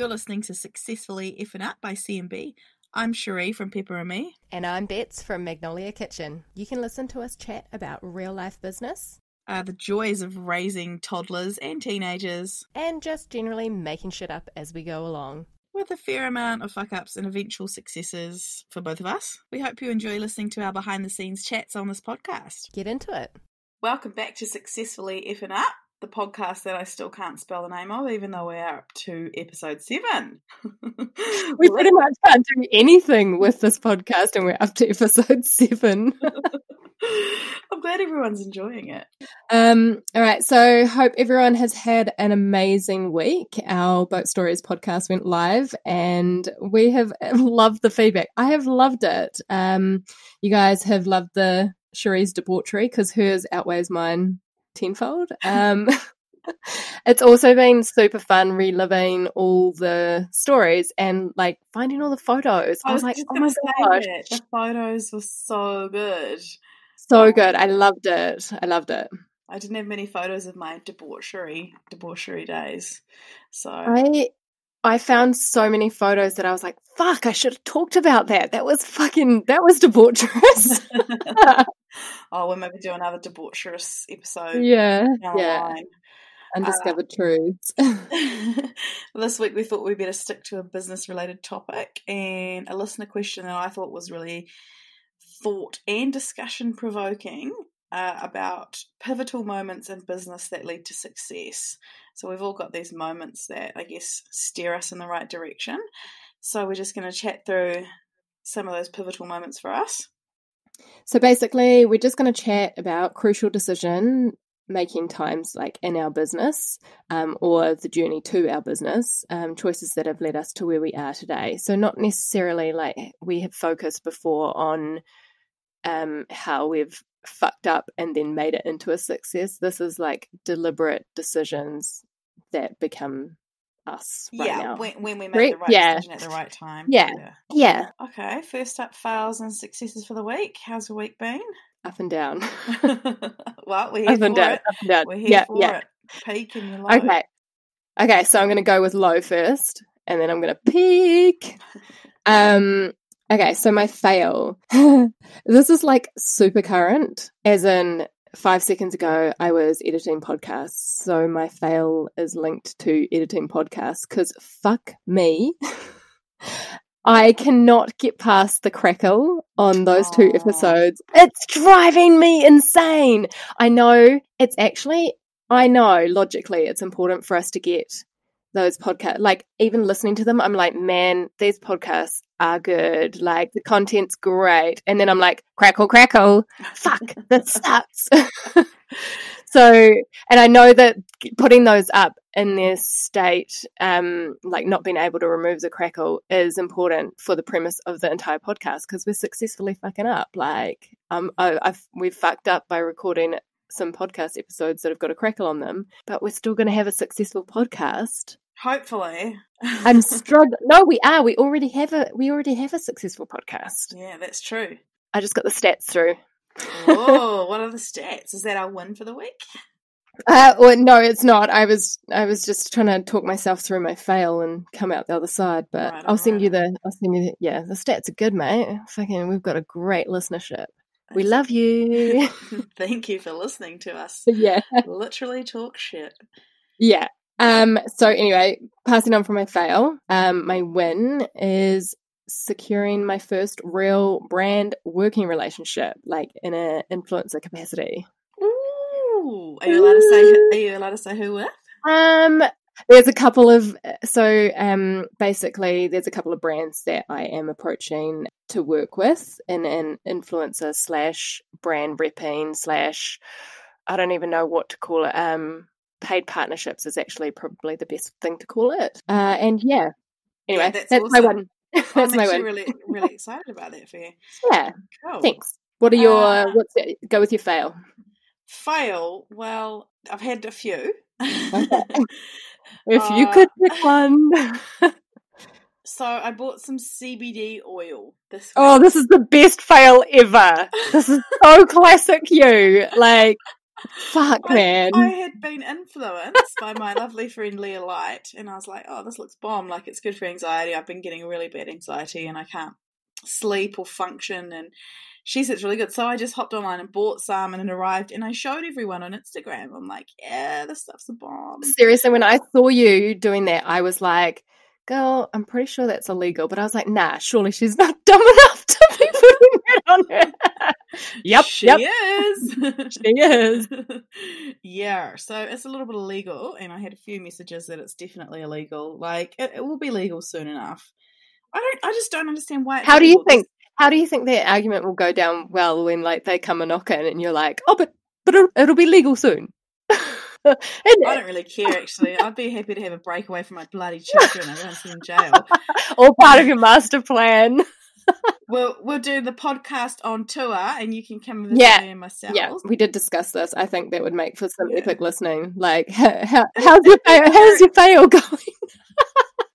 You're listening to Successfully F'n Up by CMB. I'm Cherie from Pepper and Me. And I'm Bets from Magnolia Kitchen. You can listen to us chat about real life business, Uh, the joys of raising toddlers and teenagers and just generally making shit up as we go along. with a fair amount of fuck ups and eventual successes for both of us. We hope you enjoy listening to our behind the scenes chats on this podcast. Get into it. Welcome back to Successfully F'n Up, the podcast that I still can't spell the name of, even though we are up to episode seven. We pretty much can't do anything with this podcast, and we're up to episode seven. I'm glad everyone's enjoying it. Um, all right, so hope everyone has had an amazing week. Our Boat Stories podcast went live, and we have loved the feedback. I have loved it. Um, you guys have loved the Cherie's debauchery because hers outweighs mine tenfold. Um, it's also been super fun reliving all the stories and like finding all the photos. I, was, like, oh my god, the photos were so good. so good! I loved it. I loved it. I didn't have many photos of my debauchery debauchery days, so I I found so many photos that I was like, fuck, I should have talked about that. That was fucking that was debaucherous. oh, we'll maybe do another debaucherous episode. yeah. Yeah. line. Undiscovered um, truths. this week we thought we'd better stick to a business related topic and a listener question that I thought was really thought and discussion provoking uh, about pivotal moments in business that lead to success. So we've all got these moments that I guess steer us in the right direction. So we're just going to chat through some of those pivotal moments for us. so basically we're just gonna chat about crucial decision making times like in our business um, or the journey to our business um, choices that have led us to where we are today so not necessarily like we have focused before on um, how we've fucked up and then made it into a success this is like deliberate decisions that become us right yeah, when, when we make Right? the right Yeah. decision at the right time. Yeah. yeah Okay, first up, fails and successes for the week. How's your week been? up and down well, we're here up for and down it. up and down We're here yeah for yeah it. Peak and your low. Okay. Okay, so I'm going to go with low first and then I'm going to peak. Um okay, so my fail. this is like super current as in 5 seconds ago I was editing podcasts. So my fail is linked to editing podcasts cuz fuck me. I cannot get past the crackle on those two Aw. episodes. It's driving me insane. I know it's actually I know logically it's important for us to get those podcasts. Like even listening to them, I'm like, man, these podcasts are good. Like the content's great. And then I'm like, crackle, crackle. Fuck, that sucks. so, and I know that putting those up in their state, um, like not being able to remove the crackle, is important for the premise of the entire podcast because we're successfully fucking up. Like, um, I, I've we've fucked up by recording some podcast episodes that have got a crackle on them, but we're still going to have a successful podcast. Hopefully. I'm struggling. no, we are. We already have a. We already have a successful podcast. yeah, that's true. I just got the stats through. Oh, what are the stats? Is that our win for the week? Uh, well, no, it's not. I was. I was just trying to talk myself through my fail and come out the other side. But Right, I'll send you the. I'll send you. The, yeah, the stats are good, mate. Fucking, we've got a great listenership. We love you. Thank you for listening to us. yeah. Literally talk shit. Yeah. Um, so anyway, passing on from my fail, um, my win is securing my first real brand working relationship, like in an influencer capacity. Ooh, are you allowed to say? Are you allowed to say who with? Um, there's a couple of so um basically there's a couple of brands that I am approaching to work with in an influencer slash brand repping slash I don't even know what to call it. Um paid partnerships is actually probably the best thing to call it. Uh and yeah. Anyway, Yeah, that's that's, my one. that's I'm my one. really, really excited about that for you. Yeah. Cool. Thanks. What are your Uh, what's it, go with your fail? Fail. Well, I've had a few. If you uh, could pick one. so I bought some CBD oil this week. Oh, this is the best fail ever. This is so classic you. Like, Fuck, I, man. I had been influenced by my lovely friend Leah Light, and I was like, "Oh, this looks bomb! Like it's good for anxiety. I've been getting really bad anxiety, and I can't sleep or function." And she said it's really good, so I just hopped online and bought some, and it arrived, and I showed everyone on Instagram. I'm like, "Yeah, this stuff's a bomb." Seriously, when I saw you doing that, I was like, girl, I'm pretty sure that's illegal. But I was like, nah, surely she's not dumb enough to be putting that on her. yep, she yep, is. she is. yeah, so it's a little bit illegal, and I had a few messages that it's definitely illegal. Like it, it will be legal soon enough. I don't. I just don't understand why. How do you think? How do you think their argument will go down well when like they come a knocking and you're like, oh, but but it'll, it'll be legal soon. I don't really care. Actually, I'd be happy to have a break away from my bloody children. I don't see in jail. All part of your master plan. We'll we'll do the podcast on tour, and you can come with Yeah. me and myself. Yeah, we did discuss this. I think that would make for some Yeah. epic listening. Like, how, how, how's your fail, how's your fail going?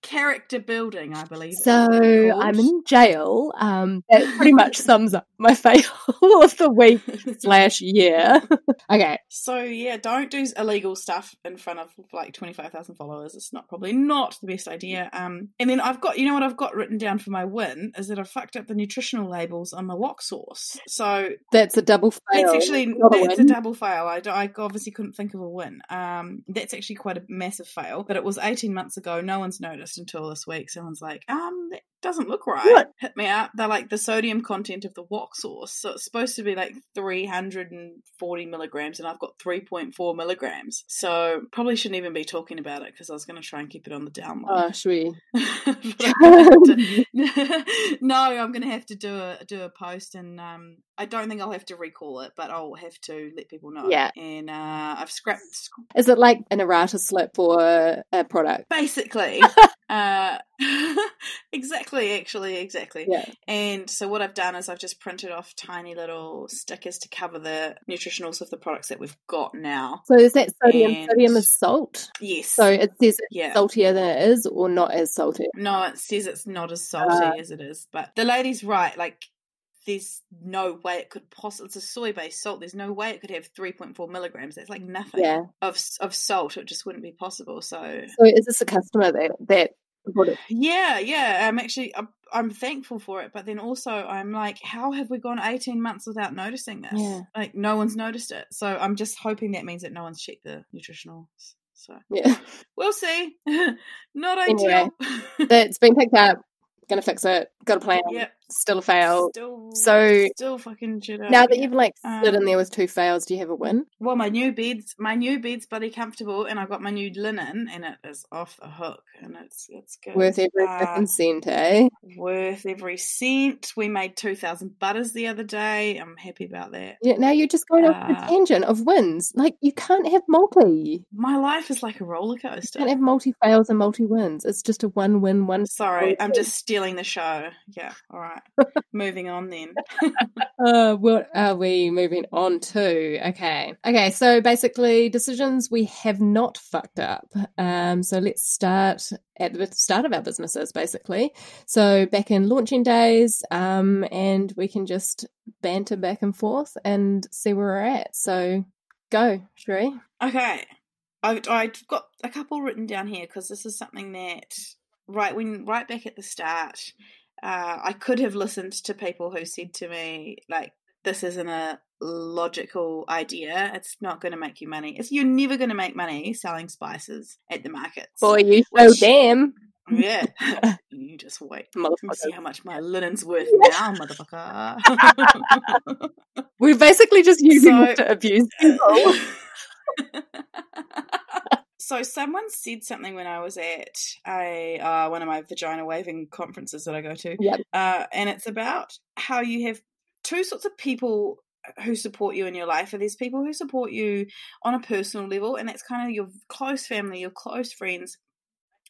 Character building, I believe. So. I'm in jail. Um, that pretty much sums up my fail of the week slash year. okay, So yeah, don't do illegal stuff in front of like twenty five thousand followers. It's not probably not the best idea. Um, and then I've got you know what I've got written down for my win is that I fucked up the nutritional labels on my wok sauce. So that's a double fail. that's actually not a a double fail. I, don't- I obviously couldn't think of a win. Um, that's actually quite a massive fail. But it was eighteen months ago. No one's noticed until this week. Someone's like, um, it doesn't look right. What? Hit me up. They're like the sodium content of the wok sauce. So it's supposed to be like three hundred and forty milligrams, and I've got three point four milligrams. So probably shouldn't even be talking about it because I was going to try and keep it on the down low. Oh, should we? But I'm gonna have to- no, I'm going to have to do a do a post, and um, I don't think I'll have to recall it, but I'll have to let people know. Yeah. and uh, I've scrapped Is it like an errata slip or a product? basically. uh, exactly, actually, exactly. Yeah. And so what I've done is I've just printed off tiny little stickers to cover the nutritionals of the products that we've got now. So is that sodium? And- Sodium is salt. Yes. So it says it's yeah. saltier than it is, or not as salty. No, it says it's not as salty Uh. as it is. But the lady's right. Like, there's no way it could possibly. It's a soy-based salt. There's no way it could have 3.4 milligrams. That's like nothing Yeah. of of salt. It just wouldn't be possible. So So is this a customer that that yeah, yeah. I'm actually I'm, I'm thankful for it. But then also I'm like, how have we gone 18 months without noticing this? Yeah. Like no one's noticed it. So I'm just hoping that means that no one's checked the nutritionals. So Yeah, we'll see. Not Anyway, ideal. that's been picked up. Gonna fix it. Got a plan. yep. Still a fail. Still, So- still fucking shit out. Now that you've like stood in Um, there with two fails, do you have a win? well, my new bed's my new bed's bloody comfortable, and I got my new linen, and it is off the hook, and it's it's good. Worth every Uh, cent, eh? worth every cent. We made two thousand butters the other day. I'm happy about that. Yeah, now you're just going off the uh, tangent of wins. Like you can't have multi. My life is like a roller You coaster. can't have multi fails and multi wins. It's just a one win, one. Sorry, I'm just stealing the show. Yeah, all right. Moving on then. Uh, what are we moving on to? Okay. Okay, so basically decisions we have not fucked up. Um, so let's start at the start of our businesses, basically. So back in launching days, um, and we can just banter back and forth and see where we're at. So go, Cherie. Okay, I, I've got a couple written down here because this is something that right when right back at the start, uh, I could have listened to people who said to me like, "This isn't a logical idea. It's not going to make you money. It's, you're never going to make money selling spices at the markets." Boy, you so Which- damn. Yeah, you just wait. Me see how much my linen's worth now, motherfucker. We're basically just using So- it to abuse people. So someone said something when I was at a uh, one of my vagina waving conferences that I go to, Yep. uh, and it's about how you have two sorts of people who support you in your life. And there's people who support you on a personal level, and that's kind of your close family, your close friends.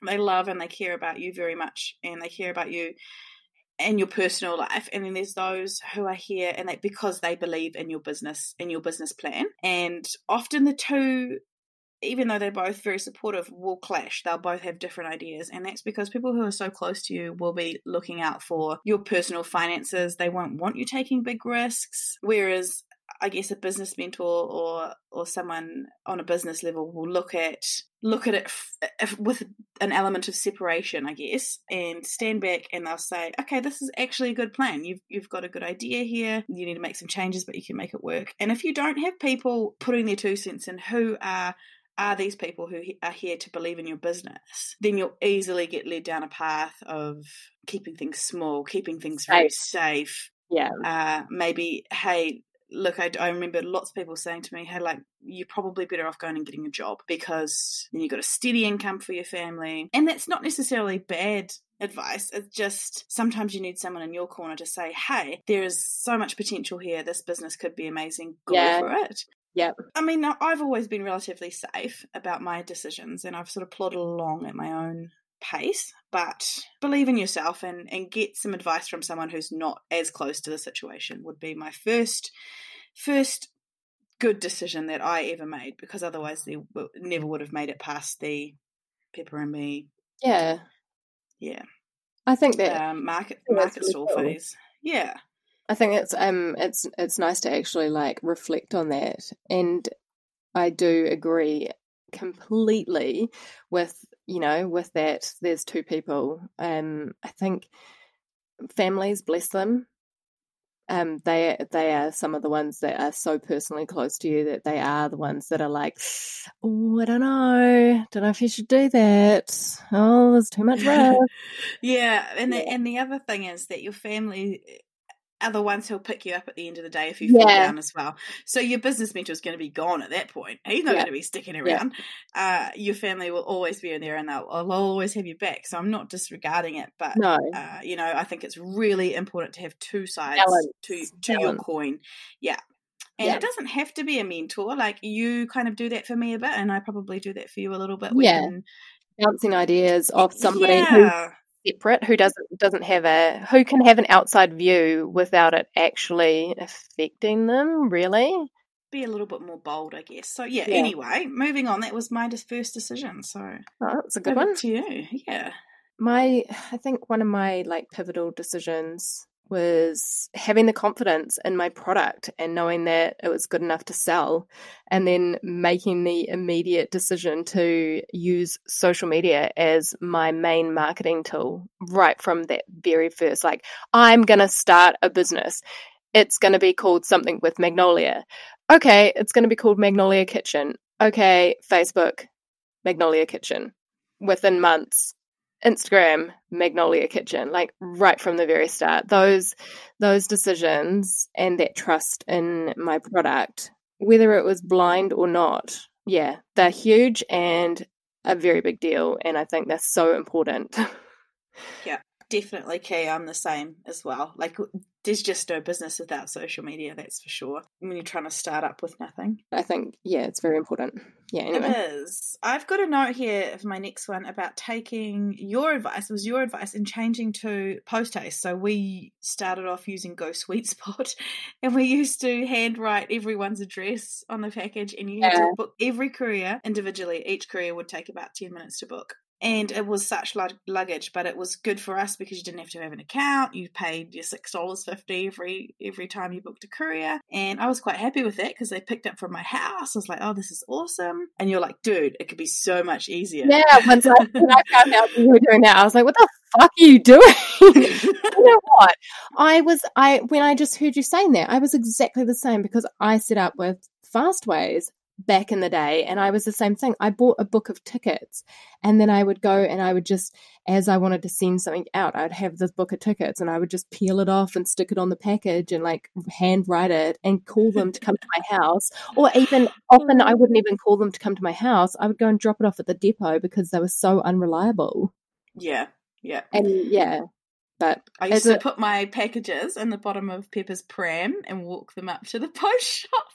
They love and they care about you very much, and they care about you in your personal life and then there's those who are here and they because they believe in your business in your business plan and often the two even though they're both very supportive will clash they'll both have different ideas and that's because people who are so close to you will be looking out for your personal finances they won't want you taking big risks whereas I guess a business mentor or or someone on a business level will look at look at it f- f- with an element of separation, I guess, and stand back and they'll say, "Okay, this is actually a good plan. You've you've got a good idea here. You need to make some changes, but you can make it work." And if you don't have people putting their two cents in, who are are these people who are here to believe in your business, then you'll easily get led down a path of keeping things small, keeping things very safe. Yeah. Uh, maybe, hey, look, I, I, remember lots of people saying to me, hey, like, you're probably better off going and getting a job because then you've got a steady income for your family. And that's not necessarily bad advice. It's just sometimes you need someone in your corner to say, hey, there is so much potential here. This business could be amazing. Go yeah. for it. Yeah. I mean, I've always been relatively safe about my decisions and I've sort of plodded along at my own pace, but believe in yourself and, and get some advice from someone who's not as close to the situation would be my first first good decision that I ever made because otherwise they never would have made it past the Pepper and me. Yeah. Yeah. I think that um, market market stall cool. phase. Yeah. I think it's um it's it's nice to actually like reflect on that. And I do agree completely with you know with that. There's two people um i think families bless them um they they are some of the ones that are so personally close to you that they are the ones that are like oh i don't know. Don't know if you should do that. Oh there's too much risk. Yeah and the, and the other thing is that your family are the ones who'll pick you up at the end of the day if you fall yeah. down as well. So your business mentor is going to be gone at that point. He's not yeah. going to be sticking around. Yeah. Uh, your family will always be in there and they'll, they'll, always have your back. So I'm not disregarding it, but no. Uh, you know, I think it's really important to have two sides Balance. to to Balance. your coin. Yeah. And it doesn't have to be a mentor. Like you kind of do that for me a bit, and I probably do that for you a little bit. Yeah, bouncing ideas off somebody yeah separate who doesn't doesn't have a who can have an outside view without it actually affecting them really? Be a little bit more bold i guess. So yeah, yeah. anyway moving on that was my first decision so oh, that's a good one. to you yeah. My i think one of my like pivotal decisions was having the confidence in my product and knowing that it was good enough to sell and then making the immediate decision to use social media as my main marketing tool right from that very first like i'm going to start a business. It's going to be called something with magnolia. Okay it's going to be called magnolia kitchen. Okay facebook magnolia kitchen. Within months Instagram, Magnolia Kitchen, like right from the very start. Those those decisions and that trust in my product, whether it was blind or not, yeah, they're huge and a very big deal. And I think that's so important. Yeah, definitely key. I'm the same as well. Like there's just no business without social media, that's for sure. When you're trying to start up with nothing. I think, yeah, it's very important. Yeah, anyway. It is. I've got a note here for my next one about taking your advice, was your advice in changing to post haste. So we started off using Go Sweet Spot and we used to handwrite everyone's address on the package and you had yeah. to book every courier individually. Each courier would take about 10 minutes to book and it was such luggage, but it was good for us because you didn't have to have an account. You paid your six dollars fifty every every time you booked a courier, and I was quite happy with that because they picked up from my house. I was like, "Oh, this is awesome!" And you're like, "Dude, it could be so much easier." Yeah, once I, when I found out you were doing that, I was like, "What the fuck are you doing?" you know what? I was I when I just heard you saying that, I was exactly the same because I set up with Fastways back in the day and I was the same thing. I bought a book of tickets and then I would go and I would just as I wanted to send something out, I'd have this book of tickets and I would just peel it off and stick it on the package and like handwrite it and call them to come to my house. Or even often I wouldn't even call them to come to my house. I would go and drop it off at the depot because they were so unreliable. Yeah. Yeah. And yeah. But I used to put my packages in the bottom of Pepper's pram and walk them up to the post shop.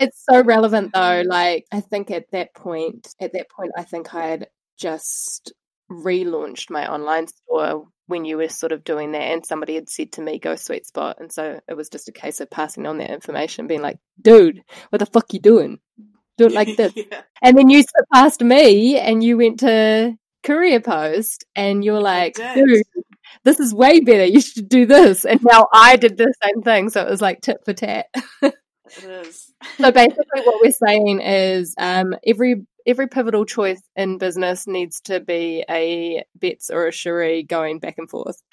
It's so relevant though. Like I think at that point, at that point, I think I had just relaunched my online store when you were sort of doing that and somebody had said to me go sweet spot. And so it was just a case of passing on that information being like dude what the fuck you doing? Do it like this. Yeah. and then you surpassed me and you went to courier post and you're like dude this is way better. You should do this. And now I did the same thing. So it was like tit for tat. It is. so basically what we're saying is um, every every pivotal choice in business needs to be a bets or a cherie going back and forth.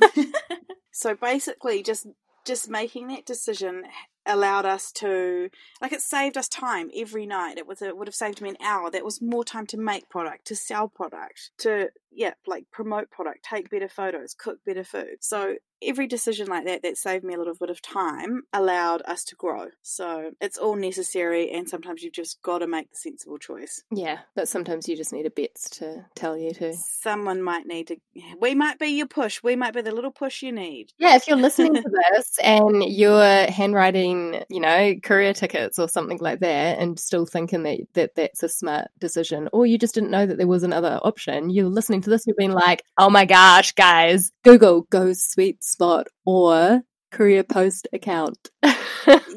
so basically, just just making that decision allowed us to like it saved us time every night. It was it would have saved me an hour. That was more time to make product to sell product to yeah like promote product take better photos cook better food. So every decision like that that saved me a little bit of time allowed us to grow. So it's all necessary and sometimes you've just got to make the sensible choice. Yeah but sometimes you just need a bets to tell you to. Someone might need to we might be your push. We might be the little push you need. Yeah if you're listening to this and you're handwriting you know, career tickets or something like that and still thinking that, that that's a smart decision, or you just didn't know that there was another option, you're listening to this, you've been like, oh my gosh, guys, Google go sweet spot or courier post account.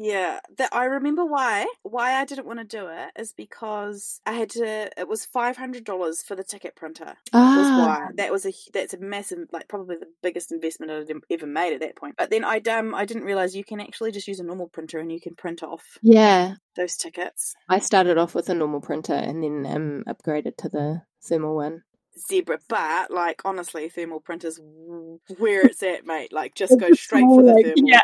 yeah, that I remember why why I didn't want to do it is because I had to. It was five hundred dollars for the ticket printer. Ah. Was why that was a that's a massive like probably the biggest investment I'd ever made at that point. But then I um I didn't realize you can actually just use a normal printer and you can print off yeah those tickets. I started off with a normal printer and then um upgraded to the thermal one zebra but like honestly thermal printers where it's at mate like just go straight for the thermal yeah.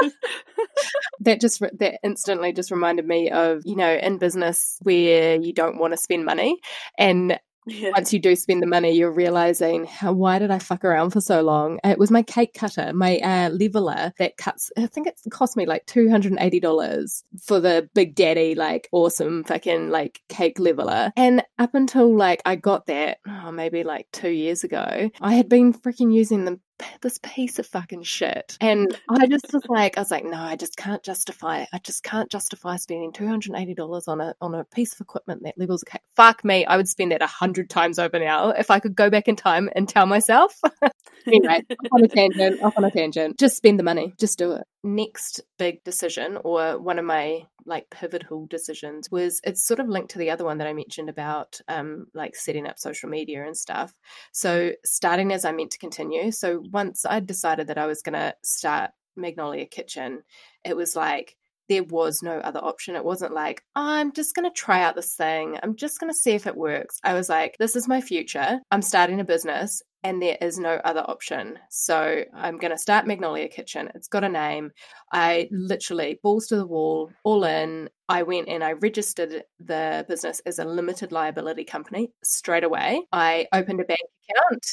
that just that instantly just reminded me of you know in business where you don't want to spend money and yeah. once you do spend the money, you're realizing how why did I fuck around for so long? It was my cake cutter, my uh, leveler that cuts. I think it cost me like two hundred and eighty dollars for the Big Daddy like awesome fucking like cake leveler. And up until like I got that, oh, maybe like two years ago, I had been freaking using them this piece of fucking shit. And I just was like, I was like, no, I just can't justify it. I just can't justify spending two hundred eighty dollars on a on a piece of equipment that levels cake. Fuck me, I would spend that a hundred times over now if I could go back in time and tell myself. anyway, off on a tangent, off on a tangent. Just spend the money. Just do it. Next big decision, or one of my like pivotal decisions, was it's sort of linked to the other one that I mentioned about um like setting up social media and stuff. So starting as I meant to continue. So once I decided that I was going to start Magnolia Kitchen, it was like there was no other option. It wasn't like, I'm just going to try out this thing. I'm just going to see if it works. I was like, this is my future. I'm starting a business and there is no other option. So I'm going to start Magnolia Kitchen. It's got a name. I literally balls to the wall, all in. I went and I registered the business as a limited liability company straight away. I opened a bank account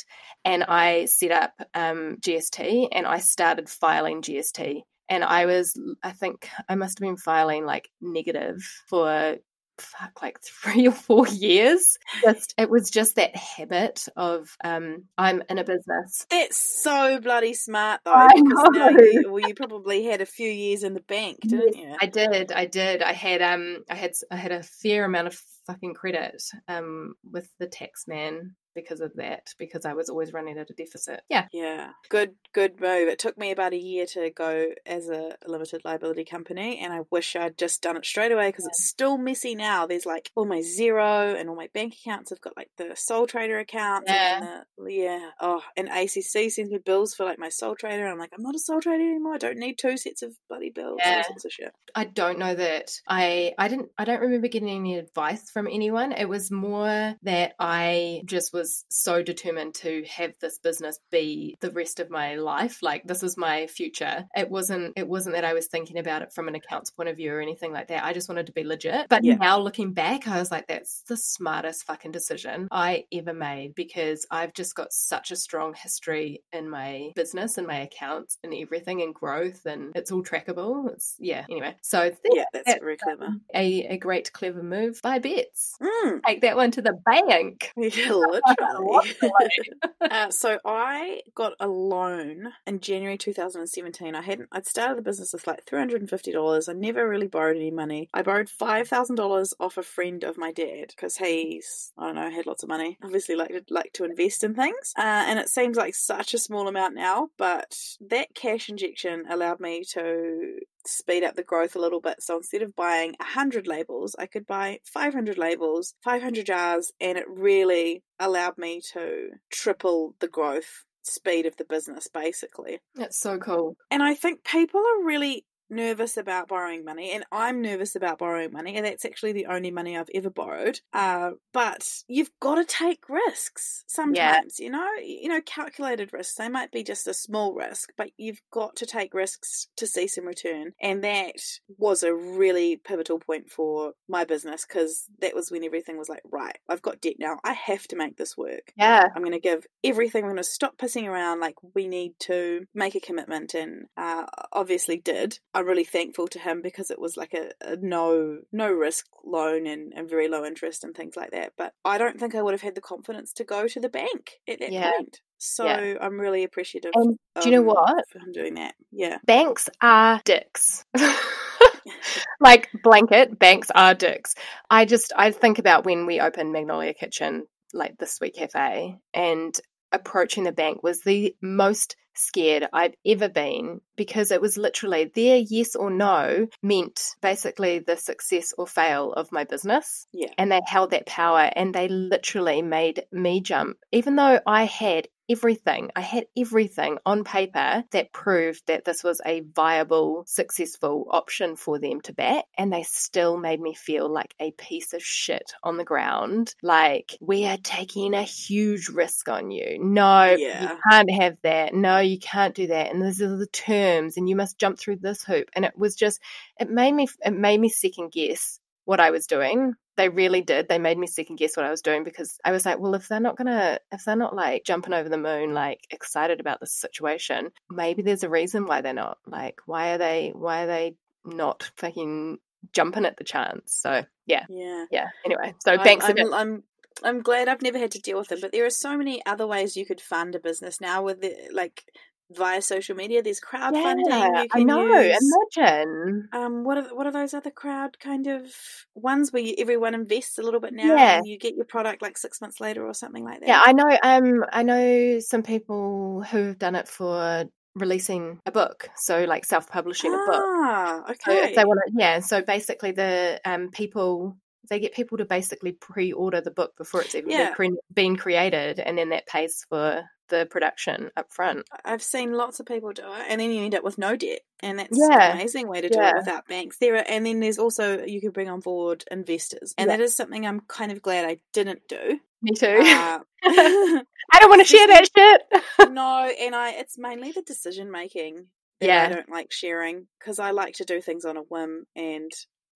and I set up um, GST and I started filing GST and I was, I think I must have been filing like negative for fuck like three or four years. Just it was just that habit of um i'm in a business. That's so bloody smart though I know. you, well you probably had a few years in the bank didn't yes, you? I did i did. I had um i had i had a fair amount of fucking credit um with the tax man because of that because I was always running at a deficit. Yeah. Yeah. Good good move. It took me about a year to go as a limited liability company and I wish I'd just done it straight away because yeah. it's still messy now. There's like all my Xero and all my bank accounts have got like the sole trader account yeah. The, yeah. Oh, and ACC sends me bills for like my sole trader and I'm like I'm not a sole trader anymore. I don't need two sets of bloody bills. Yeah. Of shit. I don't know that. I I didn't I don't remember getting any advice from anyone. It was more that I just was was so determined to have this business be the rest of my life like this is my future. It wasn't it wasn't that i was thinking about it from an accounts point of view or anything like that. I just wanted to be legit. But yeah. now looking back i was like that's the smartest fucking decision i ever made because i've just got such a strong history in my business and my accounts and everything and growth and it's all trackable. It's yeah anyway. So yeah that's, that's very clever. a, a great clever move by bets mm. take that one to the bank. Yeah, uh, so I got a loan in January 2017. I hadn't. I'd started the business with like $350. I never really borrowed any money. I borrowed $5,000 off a friend of my dad because he's I don't know had lots of money. Obviously, like to, like to invest in things. Uh, and it seems like such a small amount now, but that cash injection allowed me to speed up the growth a little bit. So instead of buying 100 labels, I could buy 500 labels, 500 jars, and it really allowed me to triple the growth speed of the business, basically. That's so cool. And I think people are really nervous about borrowing money, and I'm nervous about borrowing money, and that's actually the only money I've ever borrowed. Uh, but you've got to take risks sometimes, you know, you know, calculated risks. They might be just a small risk, but you've got to take risks to see some return, and that was a really pivotal point for my business because that was when everything was like, right, I've got debt now, I have to make this work. Yeah. I'm going to give everything. I'm going to stop pissing around. Like we need to make a commitment, and uh, obviously did. I'm really thankful to him because it was like a, a no no risk loan and, and very low interest and things like that. But I don't think I would have had the confidence to go to the bank at that Yeah. point. So Yeah. I'm really appreciative. And do you know what? For him doing that, yeah. Banks are dicks. like blanket, banks are dicks. I just I think about when we opened Magnolia Kitchen, like the Sweet Cafe, and approaching the bank was the most scared I've ever been because it was literally their yes or no meant basically the success or fail of my business. Yeah. And they held that power and they literally made me jump, even though I had everything. I had everything on paper that proved that this was a viable, successful option for them to back. And they still made me feel like a piece of shit on the ground. Like, we are taking a huge risk on you. No, Yeah. you can't have that. No, you can't do that. And these are the terms, and you must jump through this hoop. And it was just, it made me, it made me second guess what I was doing. They really did. They made me second guess what I was doing because I was like, well, if they're not gonna, if they're not like jumping over the moon, like excited about this situation, maybe there's a reason why they're not. Like, why are they, why are they not fucking jumping at the chance? So yeah, Yeah. yeah. Anyway, so I'm- banks I'm, are I'm, I'm glad I've never had to deal with them, but there are so many other ways you could fund a business now with the, like via social media. There's crowdfunding. yeah, I know. use. Imagine. Um, what are what are those other crowd kind of ones where you, everyone invests a little bit now Yeah. and you get your product like six months later or something like that? Yeah, I know. Um, I know some people who have done it for releasing a book. So like self-publishing a book. Ah, So okay. if they want to, yeah. So basically, the um people they get people to basically pre-order the book before it's even Yeah. been, created, and then that pays for the production up front. I've seen lots of people do it, and then you end up with no debt, and that's Yeah. an amazing way to do Yeah. it without banks. There, are, and then there's also you can bring on board investors, and that is something I'm kind of glad I didn't do. Me too. Uh, I don't want to share that shit. no, and I it's mainly the decision making that Yeah. I don't like sharing because I like to do things on a whim, and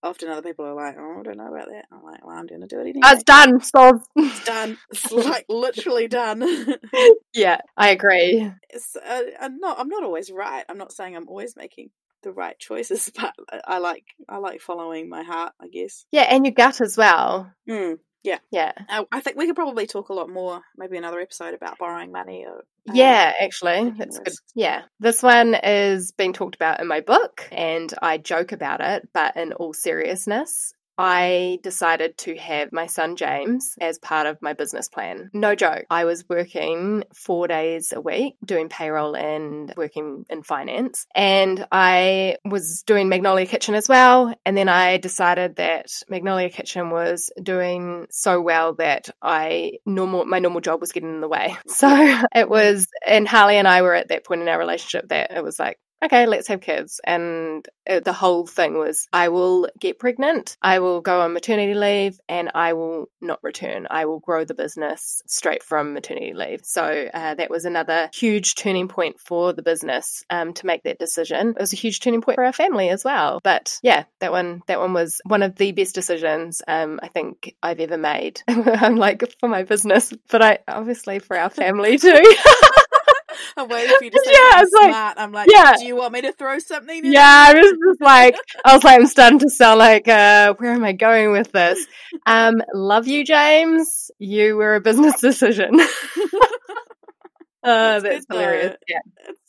often other people are like, "Oh, I don't know about that." I'm like, "Well, I'm going to do it anyway." It's done. So It's done. It's like literally done. yeah, I agree. it's, uh, I'm not. I'm not always right. I'm not saying I'm always making the right choices, but I, I like. I like following my heart. I guess. Yeah, and your gut as well. Mm. Yeah. Uh, I think we could probably talk a lot more, maybe another episode about borrowing money or um, Yeah, actually, that's good. Yeah, this one is being talked about in my book, and I joke about it, but in all seriousness, I decided to have my son James as part of my business plan. No joke. I was working four days a week doing payroll and working in finance, and I was doing Magnolia Kitchen as well. And then I decided that Magnolia Kitchen was doing so well that I normal my normal job was getting in the way. So it was, and Harley and I were at that point in our relationship that it was like, okay, let's have kids. And uh, the whole thing was, I will get pregnant, I will go on maternity leave, and I will not return. I will grow the business straight from maternity leave. So uh, that was another huge turning point for the business um, to make that decision. It was a huge turning point for our family as well. But yeah, that one, that one was one of the best decisions um, I think I've ever made. I'm like for my business, but I obviously for our family too. I'm waiting for you to say Yeah, it's like- smart. I'm like, yeah. do you want me to throw something? in? Yeah, I was just like, I was like, I'm starting to sound like, uh, where am I going with this? Um, love you, James. You were a business decision. uh, That's that's hilarious. Yeah.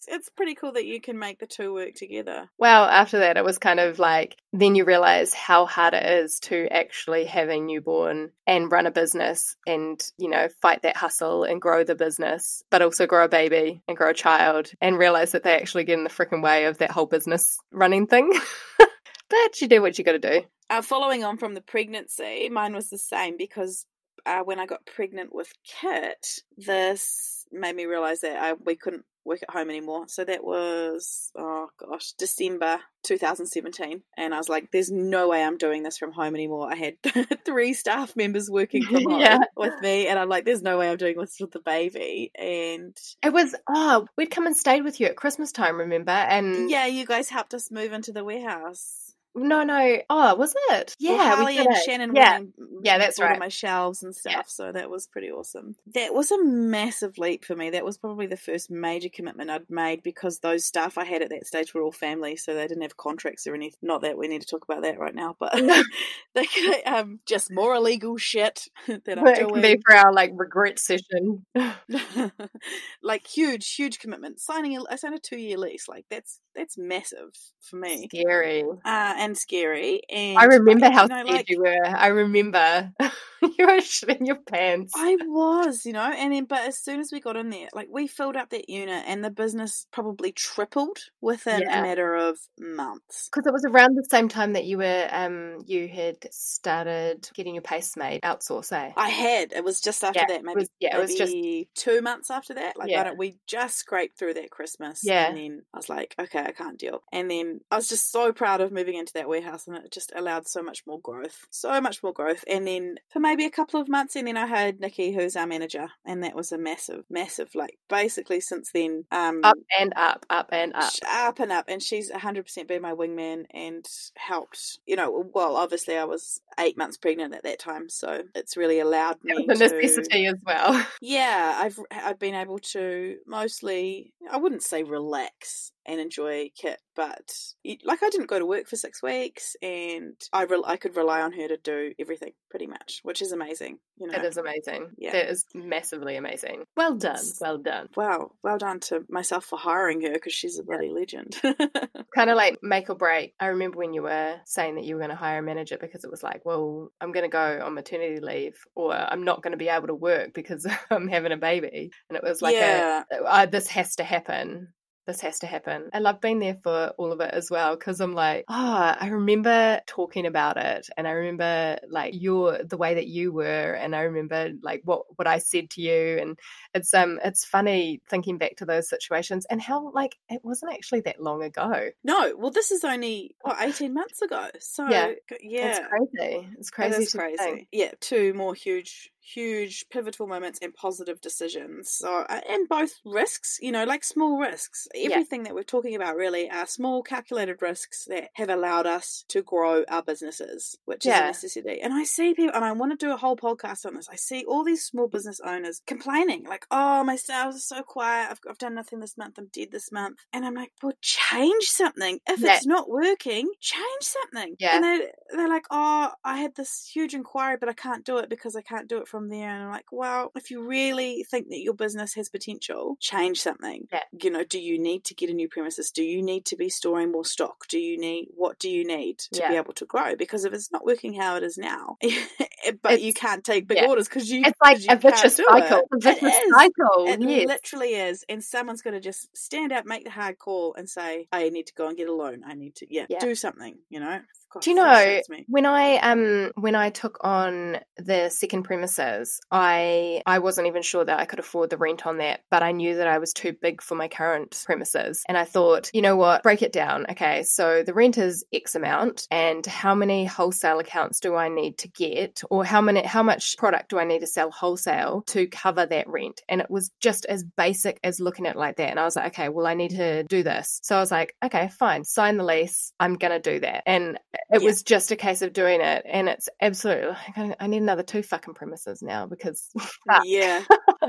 It's pretty cool that you can make the two work together. Well, after that, it was kind of like, then you realize how hard it is to actually have a newborn and run a business and, you know, fight that hustle and grow the business, but also grow a baby and grow a child and realize that they actually get in the freaking way of that whole business running thing. but you do what you got to do. Uh, following on from the pregnancy, mine was the same because uh, when I got pregnant with Kit, this made me realize that I, we couldn't work at home anymore. So that was, oh gosh, December 2017. And I was like, there's no way I'm doing this from home anymore. I had three staff members working from home Yeah. with me. And I'm like, there's no way I'm doing this with the baby. And It was oh, we'd come and stayed with you at Christmas time, remember? And yeah, you guys helped us move into the warehouse. No, no. Oh, was it? Well, Yeah, we Harley did and it. Shannon Yeah, Yeah, that's right. my shelves and stuff. Yeah. So that was pretty awesome. That was a massive leap for me. That was probably the first major commitment I'd made because those staff I had at that stage were all family, so they didn't have contracts or anything. Not that we need to talk about that right now, but they could, um just more illegal shit that I'm can be for our like regret session. like huge, huge commitment. Signing, a, I signed a two year lease. Like that's that's massive for me. Scary. Uh, and scary. And I remember but, how you know, scared like, you were. I remember you were shitting your pants. I was, you know, and then but as soon as we got in there, like we filled up that unit and the business probably tripled within Yeah. a matter of months. Because it was around the same time that you were, um, you had started getting your paste made outsource, eh? I had. It was just after Yeah, that, it maybe was- yeah, it was just- two months after that. Like I Yeah. don't, we just scraped through that Christmas. Yeah. And then I was like, okay, I can't deal. And then I was just so proud of moving into that warehouse and it just allowed so much more growth. So much more growth. And then for maybe a couple of months and then I had Nikki who's our manager and that was a massive, massive like basically since then um Up and up, up and up. up and up and she's 100% been my wingman and helped you know well obviously i was eight months pregnant at that time so it's really allowed me It was to a necessity as well. yeah i've i've been able to mostly i wouldn't say relax and enjoy kit but it- like i didn't go to work for six weeks and i re- i could rely on her to do everything pretty much which is amazing you know That is amazing. Yeah. That is massively amazing. Well done. It's- Well done. Wow, well done to myself for hiring her because she's a bloody legend. Kind of like make or break. I remember when you were saying that you were going to hire a manager because it was like, well, I'm going to go on maternity leave or I'm not going to be able to work because I'm having a baby. And it was like, yeah, a, uh, this has to happen. Happen this has to happen. And I've been there for all of it as well because I'm like, oh, I remember talking about it and I remember like your the way that you were and I remember like what what I said to you and it's um it's funny thinking back to those situations and how like it wasn't actually that long ago. no. Well, this is only what eighteen months ago. So Yeah. yeah, It's crazy. It's crazy. It is crazy. think. Yeah, two more huge, huge pivotal moments and positive decisions. So, uh, and both risks, you know, like small risks. Everything that we're talking about really are small, calculated risks that have allowed us to grow our businesses, which is Yeah. a necessity. And I see people, and I want to do a whole podcast on this. I see all these small business owners complaining, like, "Oh, my sales are so quiet. I've, I've done nothing this month. I'm dead this month." And I'm like, "Well, change something. If Yeah. it's not working, change something." Yeah. And they they're like, "Oh, I had this huge inquiry, but I can't do it because I can't do it from there." And I'm like, "Well, if you really think that your business has potential, change something. Yeah. You know, do you need to get a new premises? Do you need to be storing more stock? Do you need what do you need to be able to grow? Because if it's not working how it is now, but you can't take big yeah. orders because you It's like you a vicious cycle. it. A vicious It cycle. It yes. literally is, and someone's got to just stand up, make the hard call, and say, "I need to go and get a loan. I need to, yeah, Yeah. do something." You know. God, Do you know when I um when I took on the second premises, I I wasn't even sure that I could afford the rent on that, but I knew that I was too big for my current premises, and I thought, you know what, break it down. Okay, so the rent is X amount, and how many wholesale accounts do I need to get, or how many how much product do I need to sell wholesale to cover that rent? And it was just as basic as looking at it like that, and I was like, okay, well I need to do this. So I was like, okay, fine, sign the lease. I'm gonna do that, and it Yeah. was just a case of doing it and it's absolutely like, I I need another two fucking premises now because. Yeah,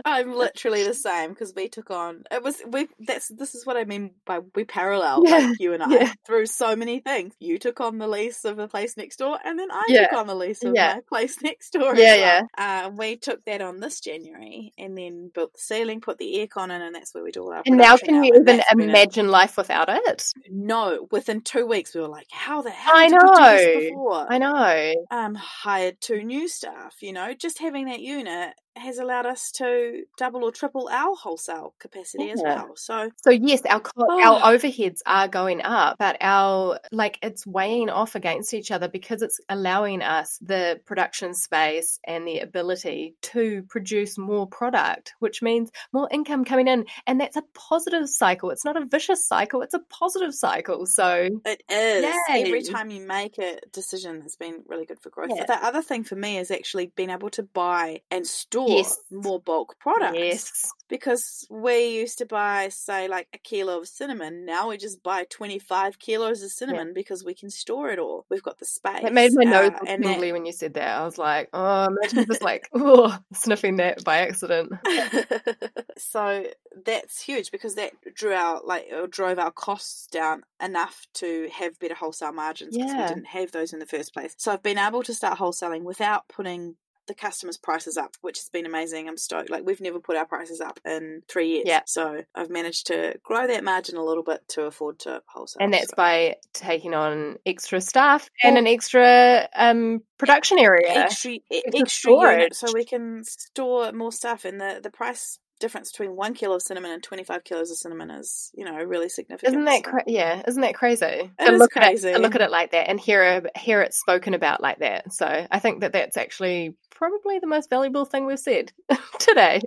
I'm literally the same because we took on it was we that's this is what I mean by we parallel Yeah, like you and I yeah. through so many things. You took on the lease of the place next door, and then I Yeah, took on the lease of yeah. my place next door. Yeah, well. Uh, we took that on this January, and then built the ceiling, put the aircon in, and that's where we do all our. and now can you even it. imagine life without it No, within two weeks we were like, "How the hell I did do this know. before?" i know um, hired two new staff. You know, just having that unit has allowed us to double or triple our wholesale capacity as well. So So yes, our co- Oh. our overheads are going up, but our like it's weighing off against each other because it's allowing us the production space and the ability to produce more product, which means more income coming in, and that's a positive cycle. It's not a vicious cycle; it's a positive cycle. So it is every time you make a decision, it's been really good for growth. Yeah. But the other thing for me is actually being able to buy and store Yes. more bulk products. yes, Because we used to buy, say, like a kilo of cinnamon. Now we just buy 25 kilos of cinnamon because we can store it all. We've got the space. it made my nose Uh, and that- when you said that. I was like, oh, imagine just like oh, sniffing that by accident. so that's huge because that drew our like drove our costs down enough to have better wholesale margins because we didn't have those in the first place. So I've been able to start wholesaling without putting the customers' prices up, which has been amazing. I'm stoked. Like we've never put our prices up in three years. Yeah. So I've managed to grow that margin a little bit to afford to wholesale. and that's So- by taking on extra staff and an extra um, production area. extra Extra extra unit, so we can store more stuff. And the the price difference between one kilo of cinnamon and twenty five kilos of cinnamon is you know really significant. Isn't that so- cra- yeah? Isn't that crazy? It is look crazy. at it, look at it like that and hear it, hear it spoken about like that. So I think that that's actually probably the most valuable thing we've said today.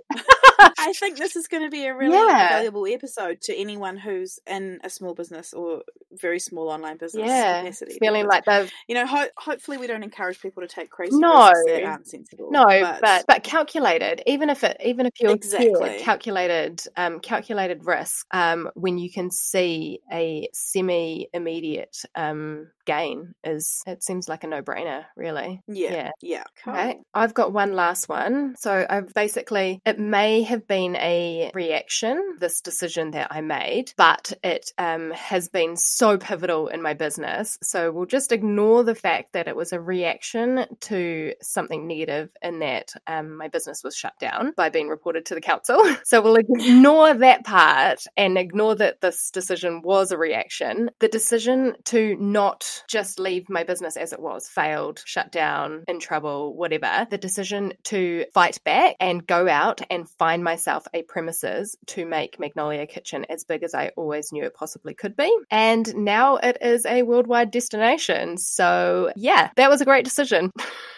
I think this is going to be a really Yeah. valuable episode to anyone who's in a small business or very small online business yeah, capacity. feeling like they've you know, ho- hopefully we don't encourage people to take crazy No. risks that aren't sensible. no, but, but calculated. Even if it, even if you're Exactly. Scared, calculated, um, calculated risk. Um, when you can see a semi immediate um gain is it seems like a no brainer, really. yeah, yeah. yeah, cool. Okay, I've got one last one. So I've basically, it may have been a reaction, this decision that I made, but it um, has been so pivotal in my business. So we'll just ignore the fact that it was a reaction to something negative in that um, my business was shut down by being reported to the council. So we'll ignore that part and ignore that this decision was a reaction. The decision to not just leave my business as it was, failed, shut down, in trouble, whatever, the decision to fight back and go out and find myself a premises to make Magnolia Kitchen as big as I always knew it possibly could be. And now it is a worldwide destination. So, yeah, that was a great decision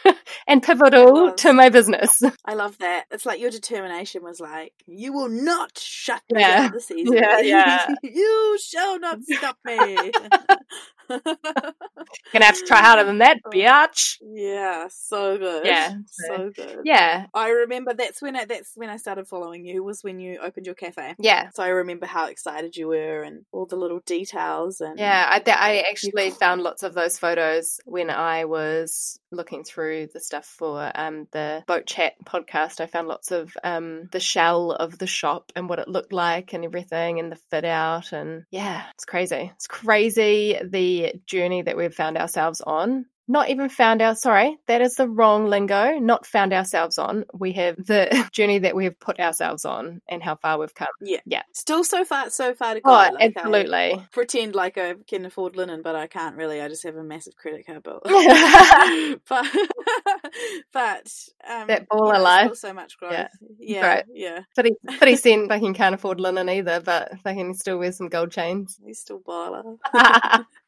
and pivotal to my business. I love that. It's like your determination was like, you will not shut me Yeah. down this easily. Yeah, yeah. you shall not stop me. Gonna have to try harder than that, Oh. biatch. yeah, so good. Yeah, so good. Yeah, I remember that's when I, that's when I started following you was when you opened your cafe. yeah. So I remember how excited you were and all the little details and Yeah, I, th- I actually found lots of those photos when I was looking through the stuff for um, the Boat Chat podcast. I found lots of um, the shell of the shop and what it looked like and everything and the fit out. And yeah, it's crazy. It's crazy the journey that we've found ourselves on. Not even found our sorry, that is the wrong lingo. Not found ourselves on. We have the journey that we have put ourselves on and how far we've come. Yeah. Yeah. Still so far so far to go. Oh, Like, I absolutely. pretend like I can afford linen, but I can't really. I just have a massive credit card bill. but but um, That baller yeah. Still so much growth. Yeah. Yeah, Right. yeah. 50, 50 cent fucking can't afford linen either, but fucking still wear some gold chains. He's still baller.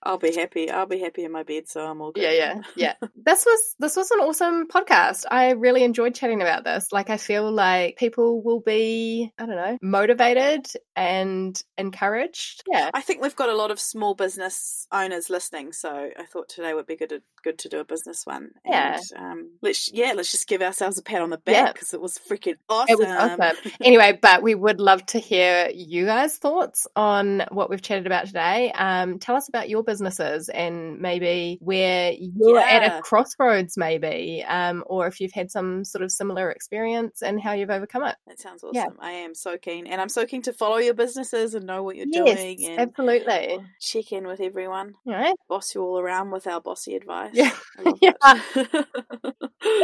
Yeah, I'll be happy. I'll be happy in my bed, so I'm all good. yeah, yeah. Yeah. this was this was an awesome podcast. I really enjoyed chatting about this. Like I feel like people will be, I don't know, motivated and encouraged. Yeah. I think we've got a lot of small business owners listening, so I thought today would be good to, good to do a business one. Yeah. And, um, let's yeah, let's just give ourselves a pat on the back because it was freaking awesome. It was awesome. Anyway, but we would love to hear you guys' thoughts on what we've chatted about today. Um, tell us about your businesses and maybe where you're at a crossroads, maybe, um, or if you've had some sort of similar experience and how you've overcome it. That sounds Yeah. awesome. I am so keen, and I'm so keen to follow your businesses and know what you're Yes, doing and absolutely. check in with everyone. All right. Boss you all around with our bossy advice. Yeah. Yeah.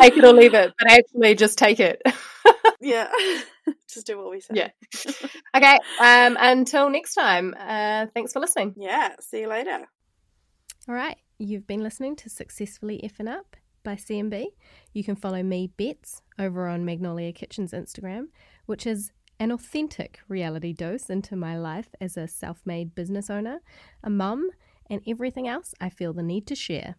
Take it or leave it, but actually just take it. yeah, just do what we say. Yeah. okay. Um, until next time, uh, thanks for listening. Yeah. See you later. All right. You've been listening to Successfully F'n Up. by CMB. You can follow me, Bets, over on Magnolia Kitchen's Instagram, which is an authentic reality dose into my life as a self made business owner, a mum, and everything else I feel the need to share.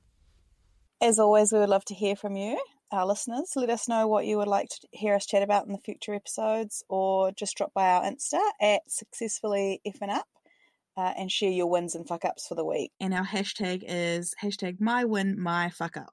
As always, we would love to hear from you, our listeners. Let us know what you would like to hear us chat about in the future episodes, or just drop by our Insta at successfully effing up. Uh, and share your wins and fuck ups for the week. And our hashtag is hashtag my win, my fuck up.